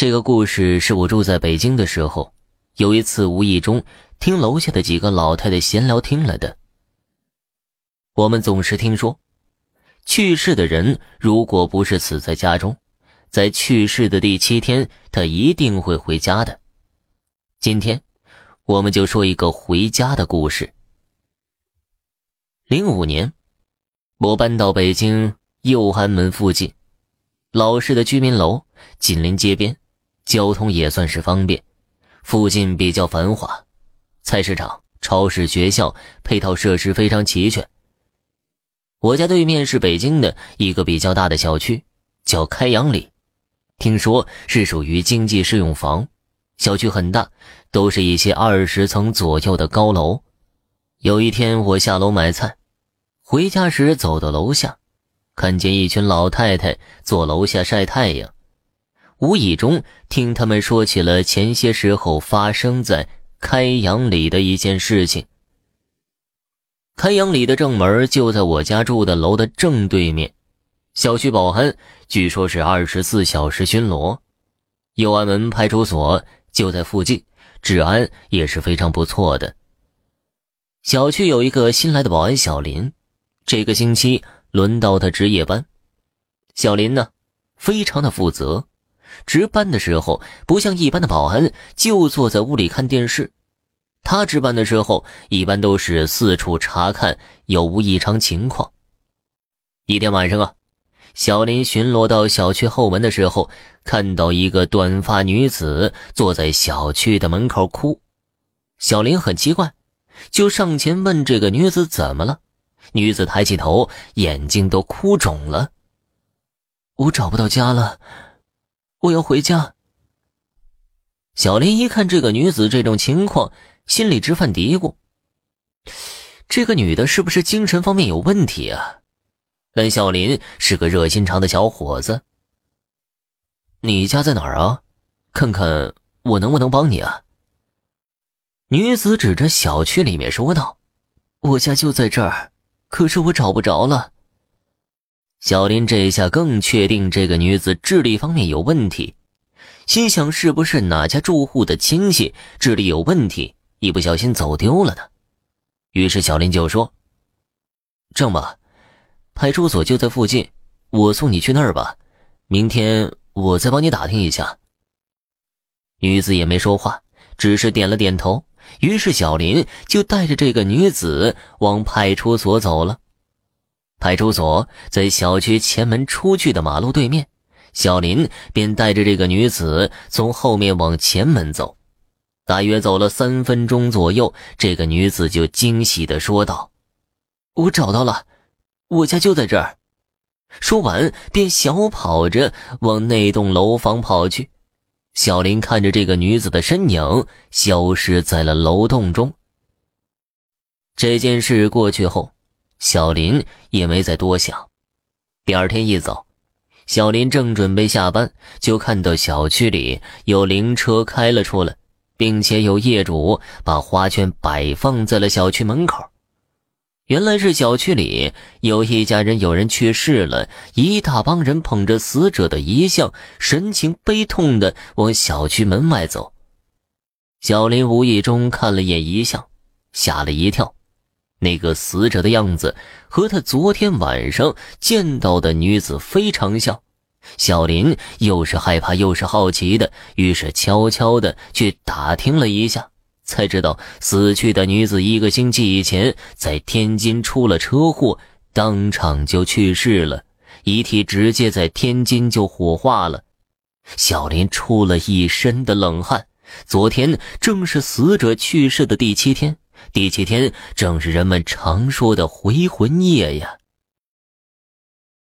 这个故事是我住在北京的时候，有一次无意中听楼下的几个老太太闲聊听了的。我们总是听说，去世的人如果不是死在家中，在去世的第七天，他一定会回家的。今天，我们就说一个回家的故事。零五年，我搬到北京右安门附近。老式的居民楼紧邻街边，交通也算是方便。附近比较繁华，菜市场、超市、学校配套设施非常齐全。我家对面是北京的一个比较大的小区，叫开阳里，听说是属于经济适用房。小区很大，都是一些二十层左右的高楼。有一天我下楼买菜，回家时走到楼下。看见一群老太太坐楼下晒太阳，无意中听他们说起了前些时候发生在开阳里的一件事情。开阳里的正门就在我家住的楼的正对面，小区保安据说是二十四小时巡逻，右安门派出所就在附近，治安也是非常不错的。小区有一个新来的保安小林，这个星期。轮到他值夜班，小林呢，非常的负责。值班的时候，不像一般的保安就坐在屋里看电视，他值班的时候一般都是四处查看有无异常情况。一天晚上啊，小林巡逻到小区后门的时候，看到一个短发女子坐在小区的门口哭。小林很奇怪，就上前问这个女子怎么了。女子抬起头，眼睛都哭肿了。我找不到家了，我要回家。小林一看这个女子这种情况，心里直犯嘀咕：这个女的是不是精神方面有问题啊？但小林是个热心肠的小伙子。你家在哪儿啊？看看我能不能帮你啊？女子指着小区里面说道：“我家就在这儿。”可是我找不着了。小林这一下更确定这个女子智力方面有问题，心想是不是哪家住户的亲戚智力有问题，一不小心走丢了呢？于是小林就说：“这样吧，派出所就在附近，我送你去那儿吧。明天我再帮你打听一下。”女子也没说话，只是点了点头。于是，小林就带着这个女子往派出所走了。派出所在小区前门出去的马路对面，小林便带着这个女子从后面往前门走。大约走了三分钟左右，这个女子就惊喜地说道：“我找到了，我家就在这儿。”说完，便小跑着往那栋楼房跑去。小林看着这个女子的身影消失在了楼洞中。这件事过去后，小林也没再多想。第二天一早，小林正准备下班，就看到小区里有灵车开了出来，并且有业主把花圈摆放在了小区门口。原来是小区里有一家人有人去世了，一大帮人捧着死者的遗像，神情悲痛的往小区门外走。小林无意中看了眼遗像，吓了一跳，那个死者的样子和他昨天晚上见到的女子非常像。小林又是害怕又是好奇的，于是悄悄的去打听了一下。才知道死去的女子一个星期以前在天津出了车祸，当场就去世了，遗体直接在天津就火化了。小林出了一身的冷汗。昨天正是死者去世的第七天，第七天正是人们常说的回魂夜呀。